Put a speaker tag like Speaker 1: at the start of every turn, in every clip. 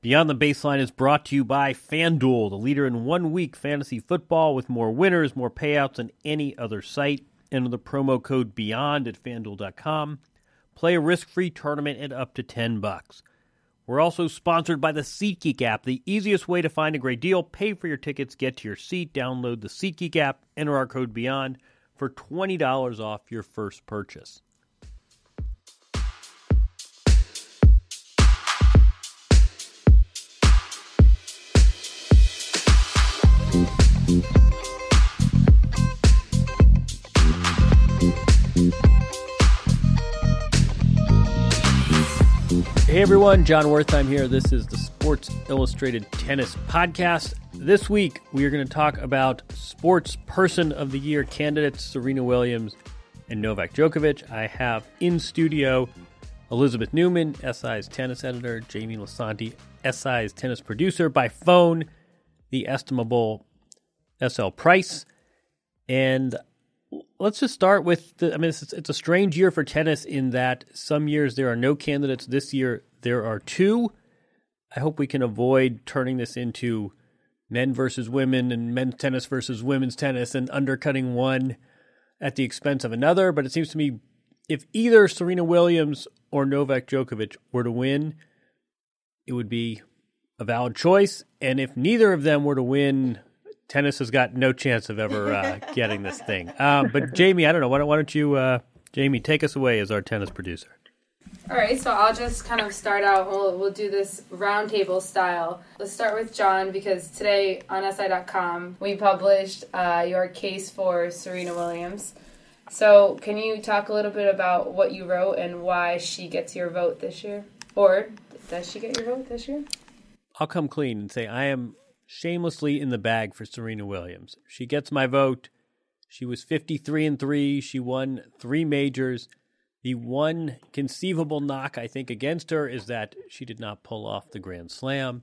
Speaker 1: Beyond the Baseline is brought to you by FanDuel, the leader in one week fantasy football with more winners, more payouts than any other site. Enter the promo code BEYOND at fanduel.com. Play a risk free tournament at up to 10 bucks. We're also sponsored by the SeatGeek app, the easiest way to find a great deal. Pay for your tickets, get to your seat, download the SeatGeek app, enter our code BEYOND for $20 off your first purchase. Hey everyone, Jon Wertheim here. This is the Sports Illustrated Tennis Podcast. This week we are going to talk about Sports Person of the Year candidates Serena Williams and Novak Djokovic. I have in studio Elizabeth Newman, SI's tennis editor, Jamie Lisanti, SI's tennis producer, by phone, the estimable SL Price. And let's just start with the, I mean, it's, it's, a strange year for tennis in that some years there are no candidates. This year there are two. I hope we can avoid turning this into men versus women and men's tennis versus women's tennis and undercutting one at the expense of another. But it seems to me if either Serena Williams or Novak Djokovic were to win, it would be a valid choice. And if neither of them were to win, tennis has got no chance of ever uh, getting this thing. Um, but Jamie, I don't know. Why don't, why don't you, uh, Jamie, take us away as our tennis producer?
Speaker 2: All right, so I'll just kind of start out. We'll, we'll do this roundtable style. Let's start with Jon because today on SI.com we published uh, your case for Serena Williams. So, can you talk a little bit about what you wrote and why she gets your vote this year? Or does she get your vote this year?
Speaker 1: I'll come clean and say I am shamelessly in the bag for Serena Williams. She gets my vote. She was 53 and 3. She won 3 majors. The one conceivable knock I think against her is that she did not pull off the Grand Slam.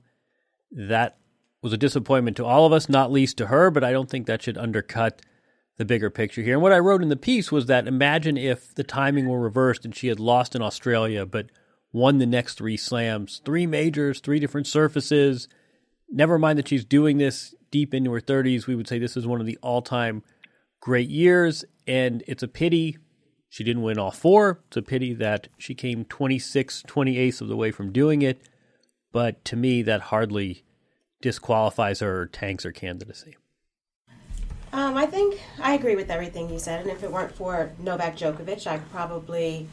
Speaker 1: That was a disappointment to all of us, not least to her, but I don't think that should undercut the bigger picture here. And what I wrote in the piece was that imagine if the timing were reversed and she had lost in Australia but won the next three slams, three majors, three different surfaces, never mind that she's doing this deep into her 30s, we would say this is one of the all time great years. And it's a pity she didn't win all four. It's a pity that she came 26, 28 of the way from doing it. But to me, that hardly disqualifies her or tanks her candidacy.
Speaker 3: Um, I think I agree with everything you said. And if it weren't for Novak Djokovic, I probably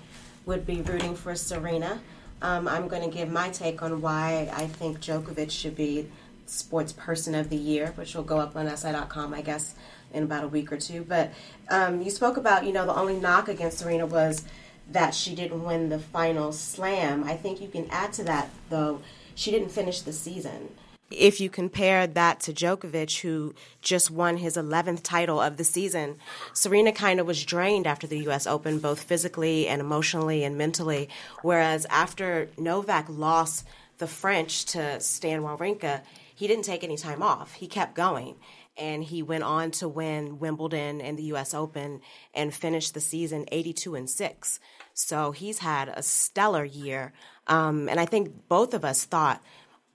Speaker 3: would be rooting for Serena. Um, I'm going to give my take on why I think Djokovic should be Sports Person of the Year, which will go up on SI.com, I guess, in about a week or two. But um, you spoke about, you know, the only knock against Serena was that she didn't win the final slam. I think you can add to that, though, she didn't finish the season. If you compare that to Djokovic, who just won his 11th title of the season, Serena kind of was drained after the U.S. Open, both physically and emotionally and mentally. Whereas after Novak lost the French to Stan Wawrinka, he didn't take any time off. He kept going. And he went on to win Wimbledon and the US Open and finish the season 82 and 6. So he's had a stellar year. Um, and I think both of us thought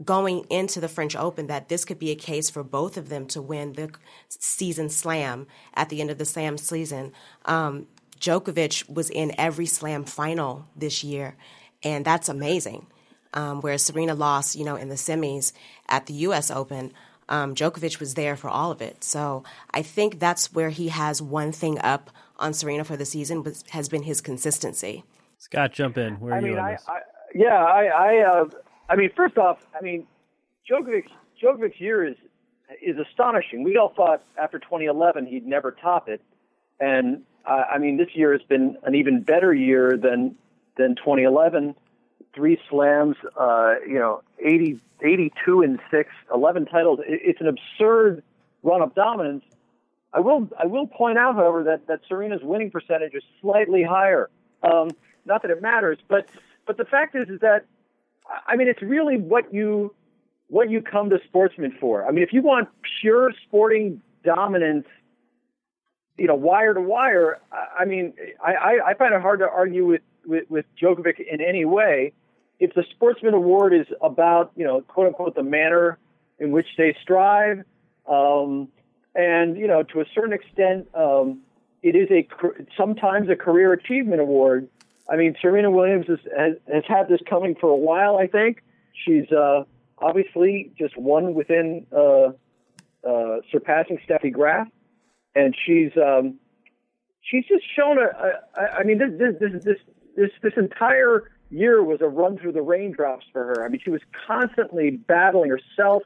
Speaker 3: going into the French Open that this could be a case for both of them to win the season slam at the end of the slam season. Um, Djokovic was in every slam final this year, and that's amazing um, whereas Serena lost, you know, in the semis at the U.S. Open. Um, Djokovic was there for all of it. So I think that's where he has one thing up on Serena for the season was, has been his consistency.
Speaker 1: Scott, jump in. Where are I
Speaker 4: you
Speaker 1: mean,
Speaker 4: I, I, yeah, I, I, uh, I mean, first off, I mean, Djokovic, Djokovic's year is is astonishing. We all thought after 2011 he'd never top it, and uh, I mean, this year has been an even better year than than 2011 three slams, uh, you know, 80, 82 and six, 11 titles. It's an absurd run of dominance. I will, I will point out, however, that, that Serena's winning percentage is slightly higher. Um, not that it matters, but, but the fact is, is that, I mean, it's really what you, what you come to sportsmen for. I mean, if you want pure sporting dominance, you know, wire to wire, I mean, I, I find it hard to argue with, with, with Djokovic in any way. If the Sportsman Award is about, you know, quote unquote, the manner in which they strive, um, and you know, to a certain extent, um, it is a sometimes a career achievement award. I mean, Serena Williams has, has, had this coming for a while. I think she's uh, obviously just one within uh, uh, surpassing Steffi Graf, and she's um, she's just shown a. a I mean, this this this this, this entire year was a run through the raindrops for her. I mean, she was constantly battling herself,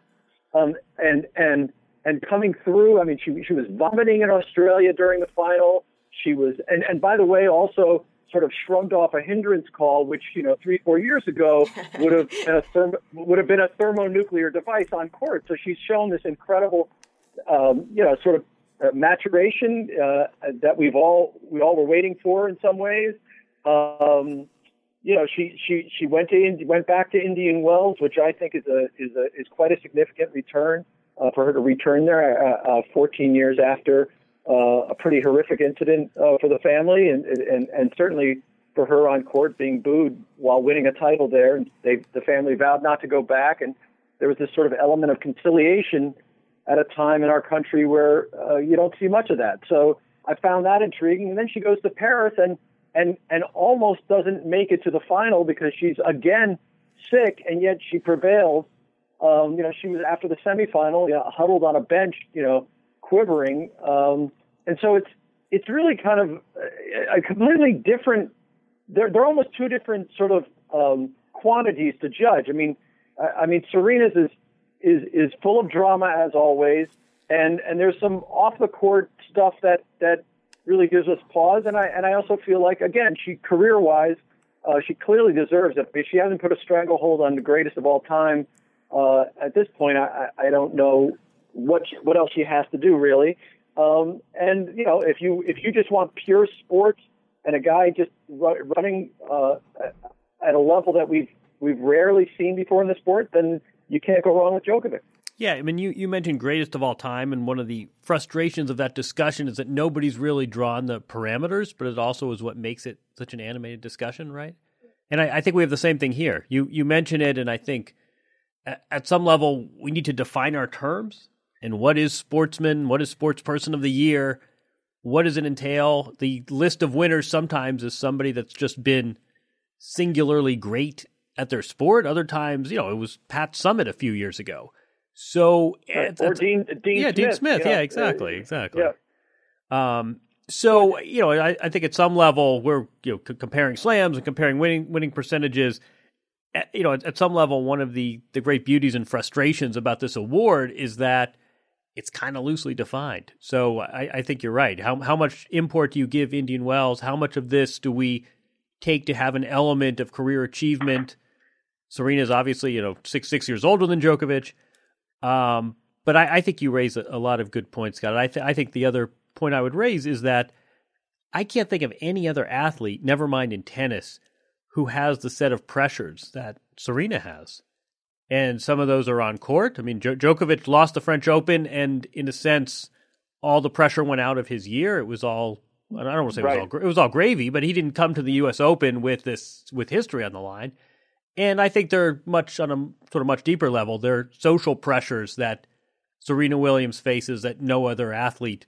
Speaker 4: um, and and and coming through. I mean, she she was vomiting in Australia during the final. She was, and and by the way, also sort of shrugged off a hindrance call, which you know three four years ago would have been a therm- would have been a thermonuclear device on court. So she's shown this incredible, um, you know, sort of uh, maturation uh, that we've all we all were waiting for in some ways. Um, you know, she she she went to Indi- went back to Indian Wells, which I think is a is a is quite a significant return uh, for her to return there uh, uh, 14 years after uh, a pretty horrific incident uh, for the family, and, and and certainly for her on court being booed while winning a title there. And they the family vowed not to go back, and there was this sort of element of conciliation at a time in our country where uh, you don't see much of that. So I found that intriguing. And then she goes to Paris and and and almost doesn't make it to the final because she's again sick, and yet she prevails. Um, you know, she was after the semifinal, you know, huddled on a bench, you know, quivering. Um, and so it's it's really kind of a, completely different. They're they're almost two different sort of um, quantities to judge. I mean, I, I mean Serena's is is is full of drama as always, and and there's some off the court stuff that that really gives us pause. And I and I also feel like again she career wise. Uh, she clearly deserves it. If she hasn't put a stranglehold on the greatest of all time, uh, at this point, I, I don't know what she, what else she has to do really. Um, and you know, if you if you just want pure sports and a guy just ru- running uh, at a level that we've we've rarely seen before in the sport, then you can't go wrong with Djokovic.
Speaker 1: Yeah, I mean, you, you mentioned greatest of all time, and one of the frustrations of that discussion is that nobody's really drawn the parameters, but it also is what makes it such an animated discussion, right? And I, I think we have the same thing here. You you mention it, and I think at, at some level we need to define our terms and what is sportsman, what is sports person of the year, what does it entail? The list of winners sometimes is somebody that's just been singularly great at their sport. Other times, you know, it was Pat Summitt a few years ago. So
Speaker 4: right. or Dean, Dean
Speaker 1: yeah,
Speaker 4: Smith,
Speaker 1: Dean Smith,
Speaker 4: you know,
Speaker 1: yeah, exactly, exactly.
Speaker 4: Yeah.
Speaker 1: Um, so you know, I, I, think at some level we're you know c- comparing slams and comparing winning winning percentages. At, you know, at, at, some level, one of the the great beauties and frustrations about this award is that it's kind of loosely defined. So I, I think you're right. How how much import do you give Indian Wells? How much of this do we take to have an element of career achievement? Serena is obviously you know six six years older than Djokovic. Um, but I, I, think you raise a, a, lot of good points, Scott. I, th- I think the other point I would raise is that I can't think of any other athlete, never mind in tennis, who has the set of pressures that Serena has. And some of those are on court. I mean, Djokovic lost the French Open, and in a sense, all the pressure went out of his year. It was all I don't want to say
Speaker 4: right.
Speaker 1: it was all it was all gravy, but he didn't come to the U.S. Open with this with history on the line. And I think they're much on a sort of much deeper level. They're social pressures that Serena Williams faces that no other athlete,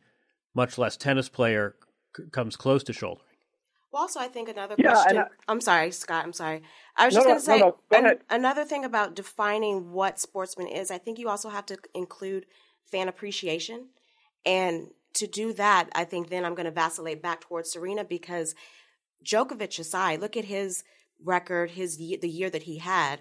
Speaker 1: much less tennis player, c- comes close to shouldering.
Speaker 3: Well, also, I think another
Speaker 4: yeah,
Speaker 3: question.
Speaker 4: I,
Speaker 3: I'm sorry, Scott. I'm sorry. I was
Speaker 4: no,
Speaker 3: just going to say
Speaker 4: no, no, Go
Speaker 3: an, another thing about defining what sportsman is. I think you also have to include fan appreciation, and to do that, I think then I'm going to vacillate back towards Serena because Djokovic aside, look at his record, his the year that he had,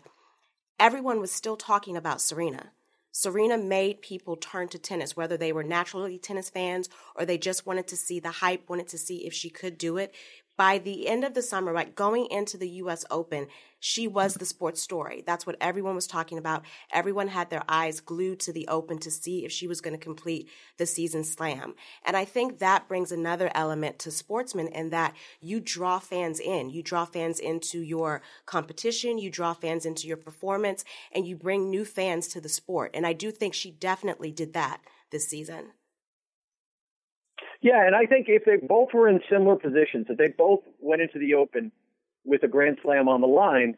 Speaker 3: everyone was still talking about Serena. Serena made people turn to tennis, whether they were naturally tennis fans or they just wanted to see the hype, wanted to see if she could do it by the end of the summer, like going into the US Open, she was the sports story. That's what everyone was talking about. Everyone had their eyes glued to the Open to see if she was going to complete the season slam. And I think that brings another element to sportsmen in that you draw fans in. You draw fans into your competition, you draw fans into your performance, and you bring new fans to the sport. And I do think she definitely did that this season.
Speaker 4: Yeah, and I think if they both were in similar positions, if they both went into the Open with a Grand Slam on the line,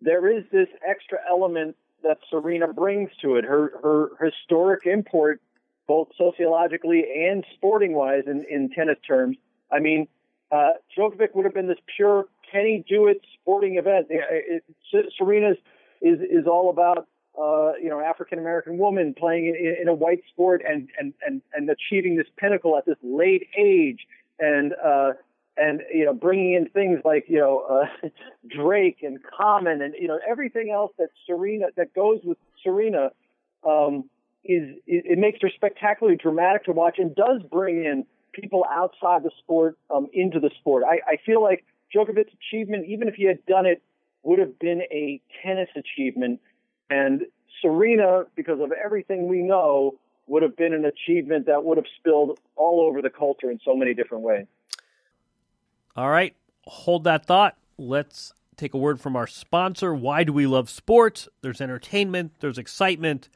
Speaker 4: there is this extra element that Serena brings to it. Her her historic import, both sociologically and sporting wise, in, in tennis terms. I mean, uh, Djokovic would have been this pure he do it sporting event. It, it, Serena's is is all about uh, you know African American woman playing in, in, a white sport and, and and and achieving this pinnacle at this late age and uh, and you know bringing in things like you know uh, Drake and Common and you know everything else that Serena that goes with Serena um, is it, it makes her spectacularly dramatic to watch and does bring in people outside the sport um, into the sport. I, I feel like Djokovic's achievement, even if he had done it, would have been a tennis achievement. And Serena, because of everything we know, would have been an achievement that would have spilled all over the culture in so many different ways.
Speaker 1: All right, hold that thought. Let's take a word from our sponsor. Why do we love sports? There's entertainment, there's excitement,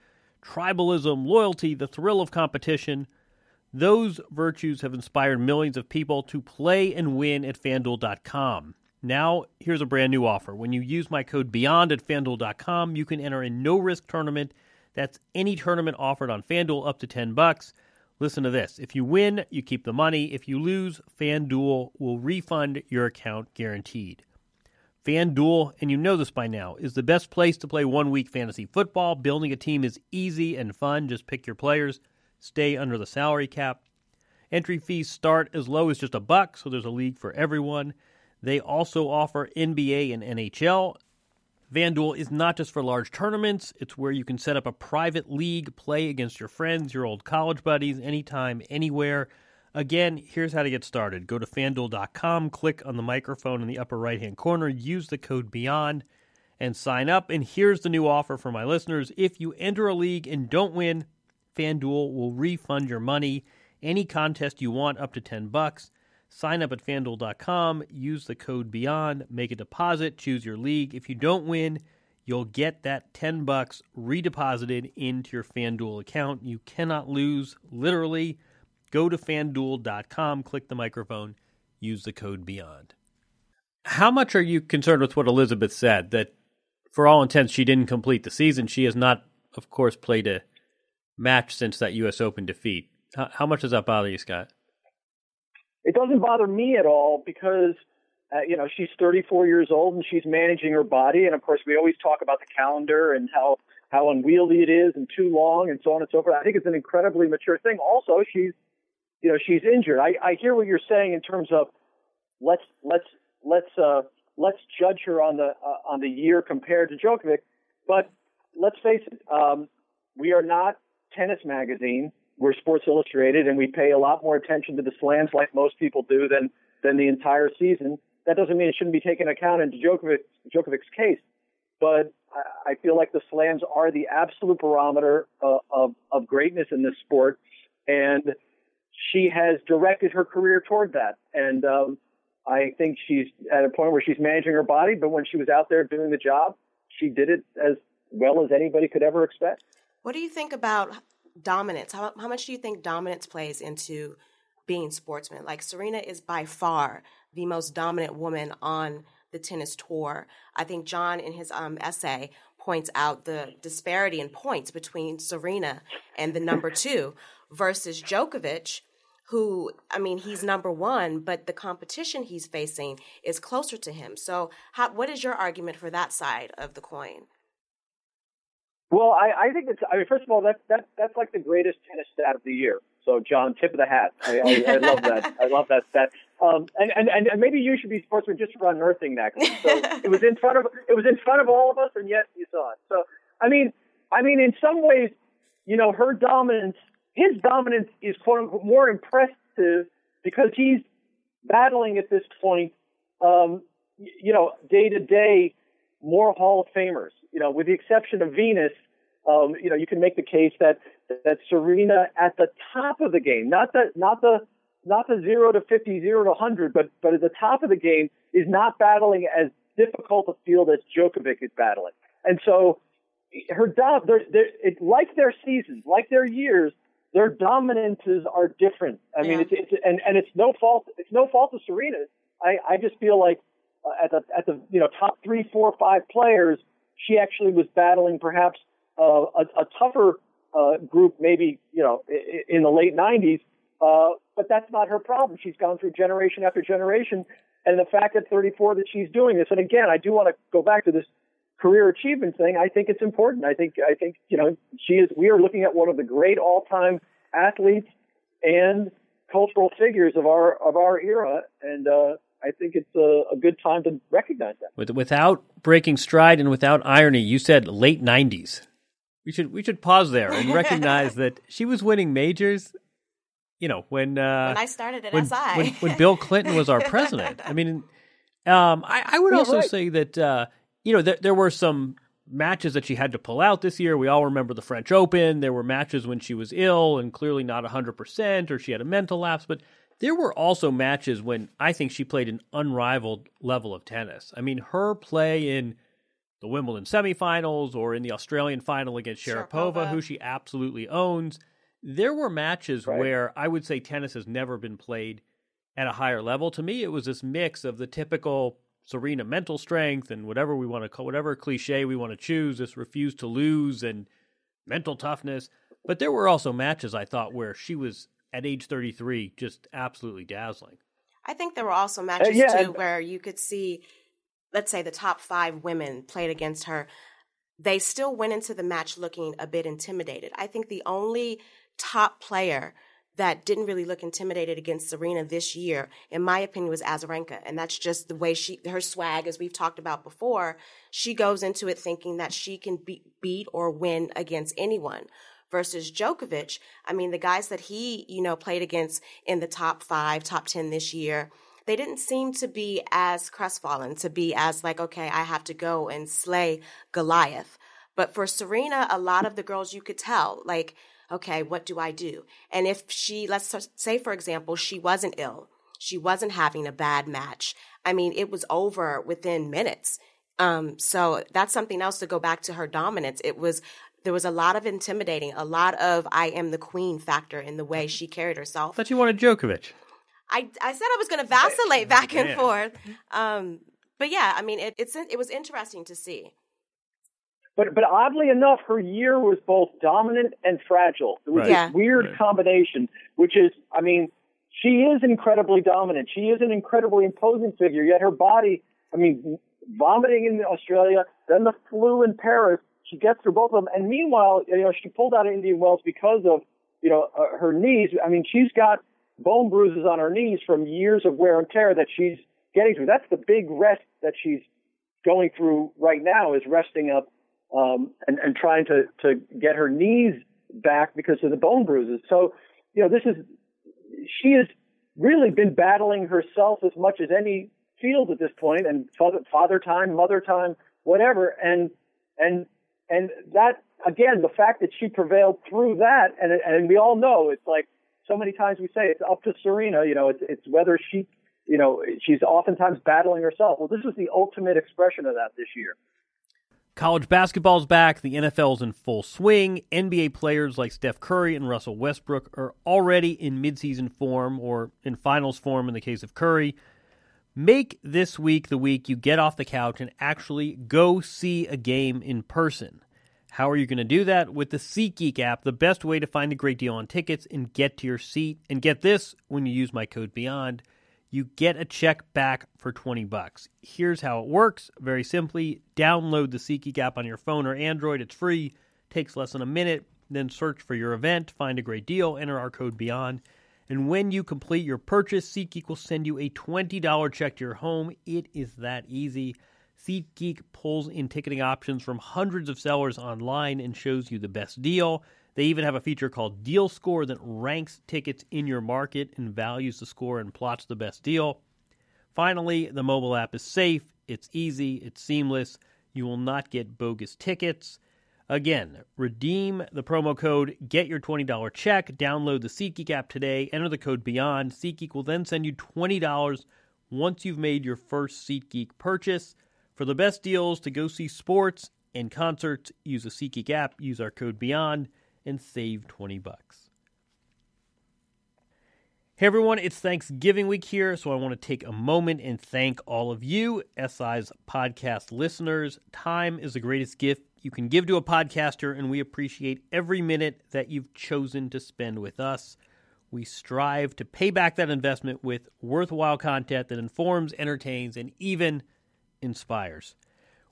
Speaker 1: tribalism, loyalty, the thrill of competition. Those virtues have inspired millions of people to play and win at fanduel.com. Now, here's a brand new offer. When you use my code BEYOND at fanduel.com, you can enter a no risk tournament. That's any tournament offered on FanDuel up to 10 bucks. Listen to this. If you win, you keep the money. If you lose, FanDuel will refund your account guaranteed. FanDuel, and you know this by now, is the best place to play one week fantasy football. Building a team is easy and fun. Just pick your players stay under the salary cap. Entry fees start as low as just a buck, so there's a league for everyone. They also offer NBA and NHL. FanDuel is not just for large tournaments, it's where you can set up a private league, play against your friends, your old college buddies, anytime, anywhere. Again, here's how to get started. Go to fanduel.com, click on the microphone in the upper right hand corner, use the code BEYOND, and sign up. And here's the new offer for my listeners. If you enter a league and don't win, FanDuel will refund your money. Any contest you want up to 10 bucks. Sign up at fanduel.com, use the code BEYOND, make a deposit, choose your league. If you don't win, you'll get that 10 bucks redeposited into your FanDuel account. You cannot lose, literally. Go to fanduel.com, click the microphone, use the code BEYOND. How much are you concerned with what Elizabeth said that for all intents she didn't complete the season? She has not of course played a match since that U.S. Open defeat. How, how much does that bother you, Scott?
Speaker 4: It doesn't bother me at all because uh, you know she's 34 years old and she's managing her body, and of course we always talk about the calendar and how how unwieldy it is and too long and so on and so forth. I think it's an incredibly mature thing. Also, she's you know she's injured. I, I hear what you're saying in terms of let's let's let's uh, let's judge her on the uh, on the year compared to Djokovic, but let's face it, um, we are not tennis magazine. We're Sports Illustrated, and we pay a lot more attention to the slams like most people do than than the entire season. That doesn't mean it shouldn't be taken account into Djokovic, Djokovic's case, but I, feel like the slams are the absolute barometer uh, of of greatness in this sport, and she has directed her career toward that. And um, I think she's at a point where she's managing her body, but when she was out there doing the job, she did it as well as anybody could ever expect.
Speaker 3: What do you think about dominance? How, how much do you think dominance plays into being sportsman? Like Serena is by far the most dominant woman on the tennis tour. I think Jon, in his um, essay, points out the disparity in points between Serena and the number two versus Djokovic, who, I mean, he's number one, but the competition he's facing is closer to him. So, how, what is your argument for that side of the coin?
Speaker 4: Well, I, I think it's. I mean, first of all, that that that's like the greatest tennis stat of the year. So, Jon, tip of the hat. I, I, I love that. I love that stat. Um, and, and and maybe you should be sportsman just for unearthing that. So it was in front of it was in front of all of us, and yet you saw it. So, I mean, I mean, in some ways, you know, her dominance, his dominance is quote unquote more impressive because he's battling at this point, um, you know, day to day more Hall of Famers. You know, with the exception of Venus, um, you know, you can make the case that that Serena at the top of the game, not the not the not the zero to 50, zero to 100, but but at the top of the game is not battling as difficult a field as Djokovic is battling. And so her dom, they're, they're, it, like their seasons, like their years, their dominances are different. I mean, it's, it's and and it's no fault it's no fault of Serena. I I just feel like uh, at the at the you know top three, four, five players, she actually was battling perhaps uh, a, a tougher uh, group, maybe you know in the late '90s. Uh, but that's not her problem. She's gone through generation after generation, and the fact at 34 that she's doing this. And again, I do want to go back to this career achievement thing. I think it's important. I think I think you know she is. We are looking at one of the great all-time athletes and cultural figures of our of our era, and uh, I think it's a, a, good time to recognize that.
Speaker 1: With, without breaking stride and without irony, you said late '90s. We should we should pause there and recognize that she was winning majors. You know when uh,
Speaker 3: when I started at
Speaker 1: when,
Speaker 3: SI,
Speaker 1: when, when, Bill Clinton was our president. I mean, um, I, I, would also right. say that uh, you know there, there were some matches that she had to pull out this year. We all remember the French Open. There were matches when she was ill and clearly not 100% or she had a mental lapse, but there were also matches when I think she played an unrivaled level of tennis. I mean, her play in the Wimbledon semifinals or in the Australian final against Sharapova, Sharapova. who she absolutely owns. There were matches right. where I would say tennis has never been played at a higher level. To me, it was this mix of the typical Serena mental strength and whatever we want to call whatever cliche we want to choose, this refuse to lose and mental toughness. But there were also matches I thought where she was at age 33 just absolutely dazzling.
Speaker 3: I think there were also matches uh, yeah, too where you could see, let's say, the top five women played against her. They still went into the match looking a bit intimidated. I think the only top player that didn't really look intimidated against Serena this year, in my opinion, was Azarenka. And that's just the way she, her swag, as we've talked about before, she goes into it thinking that she can beat, beat or win against anyone. Versus Djokovic, I mean, the guys that he, you know, played against in the top five, top 10 this year, they didn't seem to be as crestfallen, to be as like, okay, I have to go and slay Goliath. But for Serena, a lot of the girls you could tell, like, okay, what do I do? And if she, let's say, for example, she wasn't ill, she wasn't having a bad match. I mean, it was over within minutes. Um, so that's something else to go back to her dominance. It was, there was a lot of intimidating, a lot of I am the queen factor in the way she carried herself.
Speaker 1: But you wanted Djokovic.
Speaker 3: I, I said I was going to vacillate back and forth. Um, but yeah, I mean, it, it's, it was interesting to see.
Speaker 4: But but oddly enough, her year was both dominant and fragile. It was right.
Speaker 3: yeah.
Speaker 4: weird right. combination, which is, I mean, she is incredibly dominant. She is an incredibly imposing figure. Yet her body, I mean, vomiting in Australia, then the flu in Paris. She gets through both of them, and meanwhile, you know, she pulled out of Indian Wells because of you know uh, her knees. I mean, she's got bone bruises on her knees from years of wear and tear that she's getting through. That's the big rest that she's going through right now is resting up um, and, and trying to, to get her knees back because of the bone bruises. So, you know, this is, she has really been battling herself as much as any field at this point and father, father time, mother time, whatever. And, and, and that, again, the fact that she prevailed through that, and, and we all know it's like so many times we say it's up to Serena, you know, it's, it's whether she, you know, she's oftentimes battling herself. Well, this was the ultimate expression of that this year.
Speaker 1: College basketball's back, the NFL's in full swing. NBA players like Steph Curry and Russell Westbrook are already in midseason form or in finals form in the case of Curry. Make this week the week you get off the couch and actually go see a game in person. How are you going to do that? With the SeatGeek app, the best way to find a great deal on tickets and get to your seat. And get this when you use my code BEYOND you get a check back for 20 bucks. Here's how it works. Very simply, download the SeatGeek app on your phone or Android. It's free, takes less than a minute. Then search for your event, find a great deal, enter our code BEYOND. And when you complete your purchase, SeatGeek will send you a $20 check to your home. It is that easy. SeatGeek pulls in ticketing options from hundreds of sellers online and shows you the best deal. They even have a feature called Deal Score that ranks tickets in your market and values the score and plots the best deal. Finally, the mobile app is safe, it's easy, it's seamless. You will not get bogus tickets. Again, redeem the promo code, get your $20 check, download the SeatGeek app today, enter the code BEYOND. SeatGeek will then send you $20 once you've made your first SeatGeek purchase. For the best deals to go see sports and concerts, use the SeatGeek app, use our code BEYOND and save 20 bucks. Hey everyone, it's Thanksgiving week here, so I want to take a moment and thank all of you, SI's podcast listeners. Time is the greatest gift you can give to a podcaster, and we appreciate every minute that you've chosen to spend with us. We strive to pay back that investment with worthwhile content that informs, entertains, and even inspires.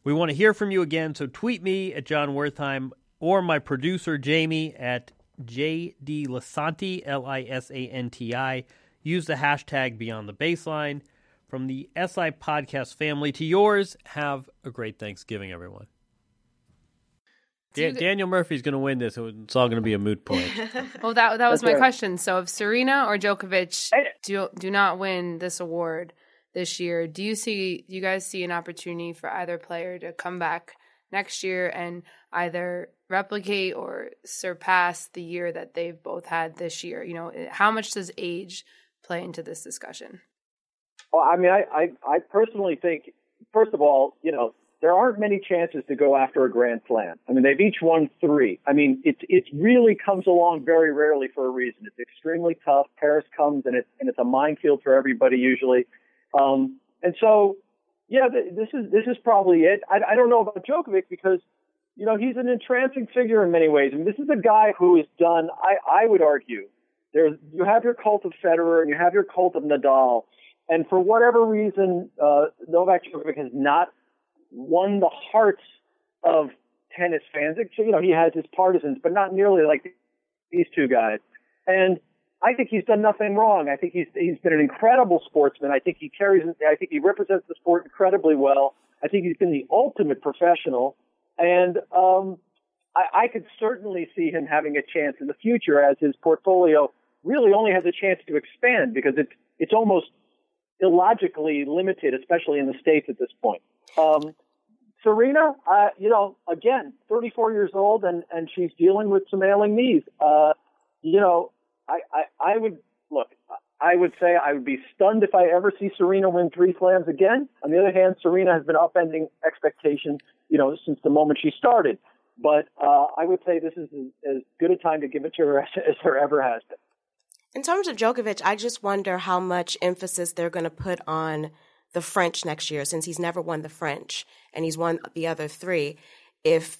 Speaker 1: We want to hear from you again, so tweet me at Jon Wertheim or my producer Jamie at JD Lisanti, L I S A N T I. Use the hashtag Beyond the Baseline. From the SI podcast family to yours, have a great Thanksgiving, everyone. Dan- Daniel Murphy's going to win this. It's all going to be a moot point.
Speaker 2: well, that that was
Speaker 4: That's
Speaker 2: my
Speaker 4: right.
Speaker 2: question. So, if Serena or Djokovic do do not win this award this year, do you see do you guys see an opportunity for either player to come back next year and either replicate or surpass the year that they've both had this year? You know, how much does age play into this discussion?
Speaker 4: Well, I mean, I, I, I personally think, first of all, you know, there aren't many chances to go after a grand slam. I mean, they've each won three. I mean, it it really comes along very rarely for a reason. It's extremely tough. Paris comes and it's and it's a minefield for everybody usually. Um, and so, yeah, th- this is this is probably it. I, I don't know about Djokovic because, you know, he's an entrancing figure in many ways. I mean, this is a guy who has done. I I would argue there's you have your cult of Federer and you have your cult of Nadal, and for whatever reason, uh, Novak Djokovic has not won the hearts of tennis fans. You know, he has his partisans, but not nearly like these two guys. And I think he's done nothing wrong. I think he's he's been an incredible sportsman. I think he carries. I think he represents the sport incredibly well. I think he's been the ultimate professional, and um, I, I could certainly see him having a chance in the future as his portfolio really only has a chance to expand because it's it's almost illogically limited, especially in the states at this point. Um, Serena, uh, you know, again, 34 years old, and and she's dealing with some ailing knees. Uh, you know, I, I I would look. I would say I would be stunned if I ever see Serena win three slams again. On the other hand, Serena has been upending expectations, you know, since the moment she started. But uh, I would say this is as, as good a time to give it to her as, as there ever has been.
Speaker 3: In terms of Djokovic, I just wonder how much emphasis they're going to put on the French next year, since he's never won the French and he's won the other three. If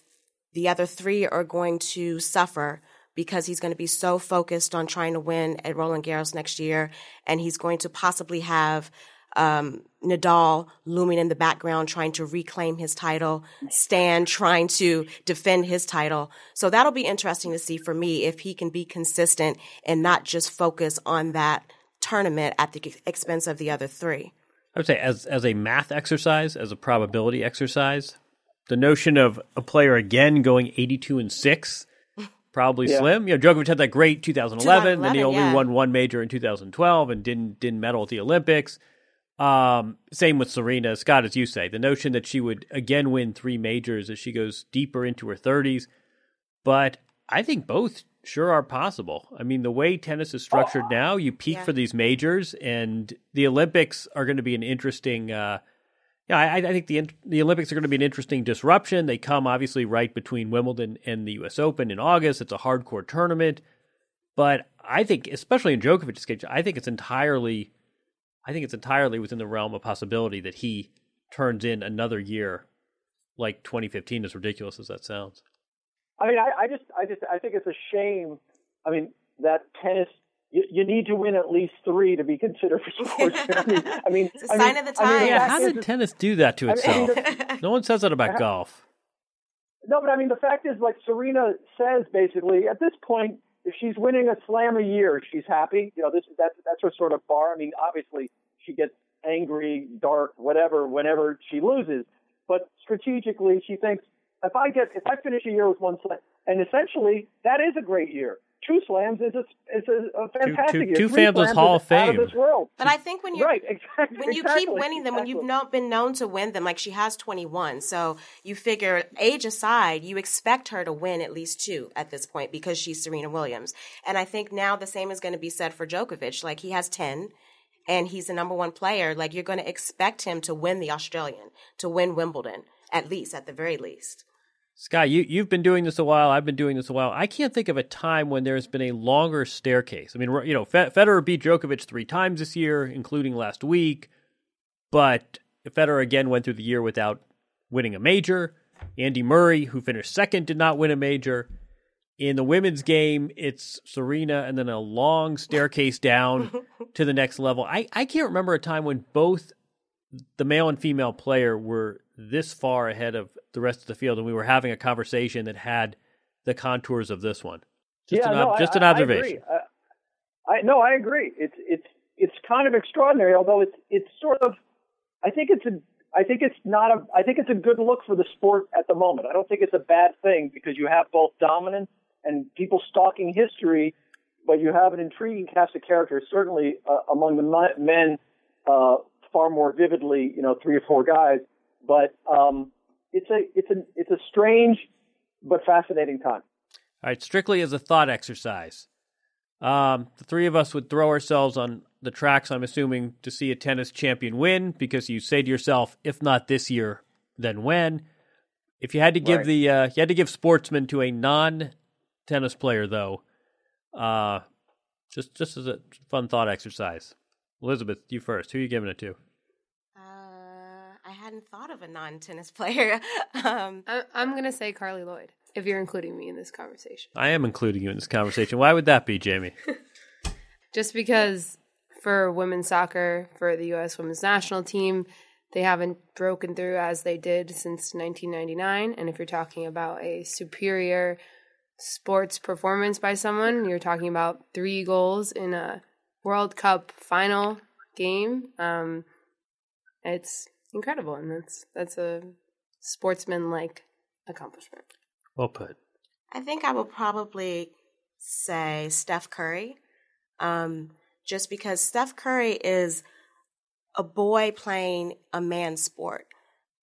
Speaker 3: the other three are going to suffer because he's going to be so focused on trying to win at Roland Garros next year, and he's going to possibly have um, Nadal looming in the background trying to reclaim his title, Stan trying to defend his title. So that'll be interesting to see for me if he can be consistent and not just focus on that tournament at the expense of the other three.
Speaker 1: I would say, as as a math exercise, as a probability exercise, the notion of a player again going eighty two and six probably
Speaker 4: Yeah.
Speaker 1: slim. You know, Djokovic had that great 2011, then he only
Speaker 3: yeah.
Speaker 1: won one major in 2012 and didn't didn't medal at the Olympics. Um, same with Serena Scott, as you say, the notion that she would again win three majors as she goes deeper into her 30s. But I think both sure are possible. I mean, the way tennis is structured now, you peak
Speaker 3: Yeah.
Speaker 1: for these majors, and the Olympics are going to be an interesting. Uh, yeah, I, I think the the Olympics are going to be an interesting disruption. They come obviously right between Wimbledon and the U.S. Open in August. It's a hardcore tournament, but I think, especially in Djokovic's case, I think it's entirely, I think it's entirely within the realm of possibility that he turns in another year like 2015. As ridiculous as that sounds.
Speaker 4: I mean, I, I just, I just, I think it's a shame. I mean, that tennis, you, you need to win at least three to be considered for sports. I mean, I mean,
Speaker 3: It's a
Speaker 4: I
Speaker 3: sign
Speaker 4: mean-
Speaker 3: of the
Speaker 4: I mean,
Speaker 3: times.
Speaker 1: Yeah,
Speaker 4: fact
Speaker 1: how
Speaker 4: is-
Speaker 1: did tennis do that to
Speaker 4: I mean,
Speaker 1: itself? No one says that about uh-huh. golf.
Speaker 4: No, but I mean, the fact is, like Serena says, basically, at this point, if she's winning a slam a year, she's happy. You know, this that's that's her sort of bar. I mean, obviously, she gets angry, dark, whatever, whenever she loses. But strategically, she thinks if I get if I finish a year with one slam, and essentially that is a great year. Two slams is a is a, a fantastic
Speaker 1: two-
Speaker 4: year.
Speaker 1: two
Speaker 4: Three
Speaker 1: Fams is
Speaker 4: slams
Speaker 1: Hall
Speaker 4: is
Speaker 1: of
Speaker 4: out
Speaker 1: Fame.
Speaker 4: this world.
Speaker 3: But I think when you're
Speaker 4: right, exactly.
Speaker 3: when you
Speaker 4: exactly,
Speaker 3: keep winning them, when you've not been known to win them, like she has 21, so you figure age aside, you expect her to win at least two at this point because she's Serena Williams. And I think now the same is going to be said for Djokovic. Like he has 10 and he's the number one player. Like you're going to expect him to win the Australian, to win Wimbledon, at least, at the very least.
Speaker 1: Scott, you, you've been doing this a while. I've been doing this a while. I can't think of a time when there's been a longer staircase. I mean, you know, Federer beat Djokovic three times this year, including last week. But Federer again went through the year without winning a major. Andy Murray, who finished second, did not win a major. In the women's game, it's Serena and then a long staircase down to the next level. I, I can't remember a time when both the male and female player were this far ahead of the rest of the field, and we were having a conversation that had the contours of this one. Just
Speaker 4: yeah,
Speaker 1: an,
Speaker 4: no,
Speaker 1: just
Speaker 4: I,
Speaker 1: an observation.
Speaker 4: I, agree. I, I no, I agree. It's it's it's kind of extraordinary, although it's it's sort of. I think it's a. I think it's not a. I think it's a good look for the sport at the moment. I don't think it's a bad thing because you have both dominance and people stalking history, but you have an intriguing cast of characters. Certainly uh, among the men, uh, far more vividly. You know, three or four guys, but um, it's a it's a it's a strange but fascinating time.
Speaker 1: All right, strictly as a thought exercise. Um, the three of us would throw ourselves on the tracks, I'm assuming, to see a tennis champion win because you say to yourself, if not this year, then when? If you had to give
Speaker 4: right.
Speaker 1: the uh, you had to give sportsman to a non tennis player though, uh, just just as a fun thought exercise. Elizabeth, you first. Who are you giving it to?
Speaker 3: I hadn't thought of a non-tennis player. um,
Speaker 2: I, I'm going to say Carli Lloyd. If you're including me in this conversation,
Speaker 1: I am including you in this conversation. Why would that be, Jamie?
Speaker 2: just because for women's soccer, for the U.S. women's national team, they haven't broken through as they did since 1999. And if you're talking about a superior sports performance by someone, you're talking about three goals in a World Cup final game. Um, it's incredible, and that's that's a sportsman-like accomplishment.
Speaker 1: Well put.
Speaker 3: I think I will probably say Steph Curry, um, just because Steph Curry is a boy playing a man's sport,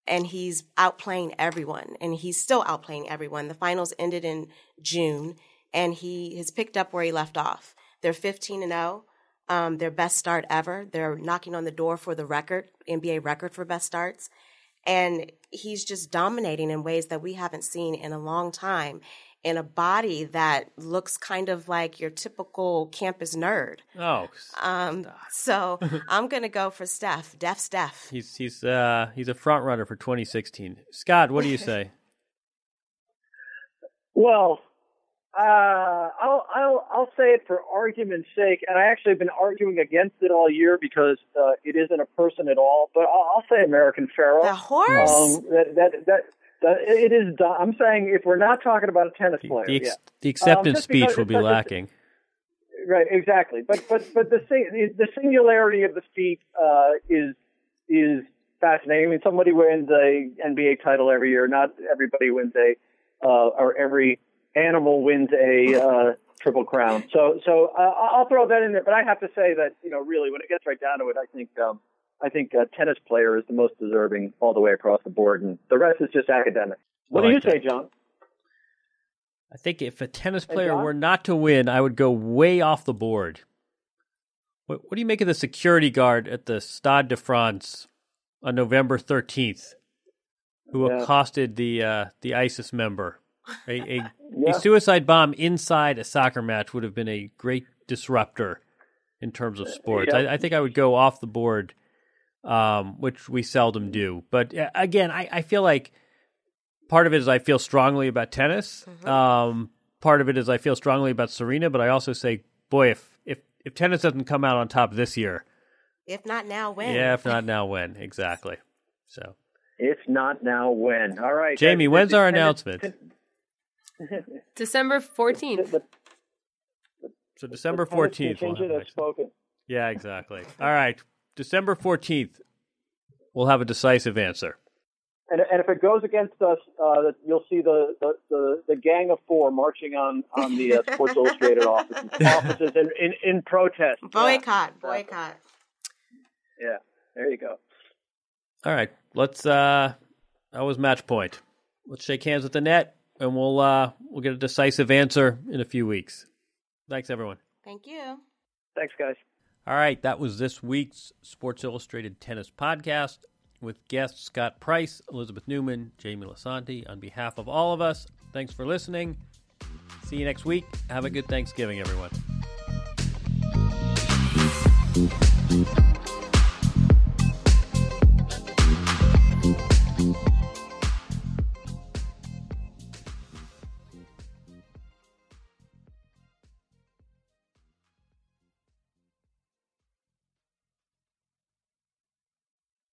Speaker 3: and he's outplaying everyone, and he's still outplaying everyone. The finals ended in June, and he has picked up where he left off. They're 15 and 0 um, their best start ever. They're knocking on the door for the record, NBA record for best starts. And he's just dominating in ways that we haven't seen in a long time in a body that looks kind of like your typical campus nerd.
Speaker 1: Oh,
Speaker 3: um, so I'm gonna go for Steph, Def Steph.
Speaker 1: He's he's uh, he's a front runner for 2016. Scott, what do you say?
Speaker 4: well, uh, I'll I'll I'll say it for argument's sake, and I actually have been arguing against it all year because uh, it isn't a person at all. But I'll, I'll say American Pharoah.
Speaker 3: The horse.
Speaker 4: Um, that, that that that it is. I'm saying if we're not talking about a tennis player,
Speaker 1: The, ex-
Speaker 4: yeah.
Speaker 1: the acceptance
Speaker 4: Um,
Speaker 1: speech will be
Speaker 4: such a-
Speaker 1: lacking.
Speaker 4: Right, exactly. But but but the sing- the singularity of the feat uh, is is fascinating. I mean, somebody wins a NBA title every year. Not everybody wins a uh, or every animal wins a uh, triple crown. So so uh, I'll throw that in there. But I have to say that you know really when it gets right down to it, I think um, I think a tennis player is the most deserving all the way across the board, and the rest is just academic. What do you
Speaker 1: that.
Speaker 4: say, Jon?
Speaker 1: I think if a tennis player
Speaker 4: Jon?
Speaker 1: were not to win, I would go way off the board. What, what do you make of the security guard at the Stade de France on November 13th who
Speaker 4: Yeah.
Speaker 1: accosted the uh, the ISIS member? A, a,
Speaker 4: Yeah.
Speaker 1: a suicide bomb inside a soccer match would have been a great disruptor in terms of sports.
Speaker 4: Yeah.
Speaker 1: I, I think I would go off the board, um, which we seldom do. But uh, again, I, I feel like part of it is I feel strongly about tennis. Um, part of it is I feel strongly about Serena. But I also say, boy, if if if tennis doesn't come out on top this year,
Speaker 3: If not now, when?
Speaker 1: yeah, if not now, when exactly? So,
Speaker 4: If not now, when? All right,
Speaker 1: Jamie, when's our announcement?
Speaker 2: December 14th.
Speaker 4: the-
Speaker 1: So December
Speaker 4: the tennis
Speaker 1: fourteenth.
Speaker 4: contingent has spoken.
Speaker 1: Yeah, exactly. All right, December fourteenth. We'll have a decisive answer.
Speaker 4: And, and if it goes against us, uh, you'll see the, the, the, the gang of four marching on, on the uh, Sports Illustrated offices, offices in, in, in protest.
Speaker 3: Boycott, boycott.
Speaker 4: Yeah. yeah, there you go.
Speaker 1: All right, let's. uh That was match point. Let's shake hands with the net, and we'll uh we'll get a decisive answer in a few weeks. Thanks, everyone.
Speaker 3: Thank you.
Speaker 4: Thanks, guys.
Speaker 1: All right, that was this week's Sports Illustrated Tennis Podcast. with guests Scott Price, Elizabeth Newman, Jamie Lisanti. On behalf of all of us, thanks for listening. See you next week. Have a good Thanksgiving, everyone.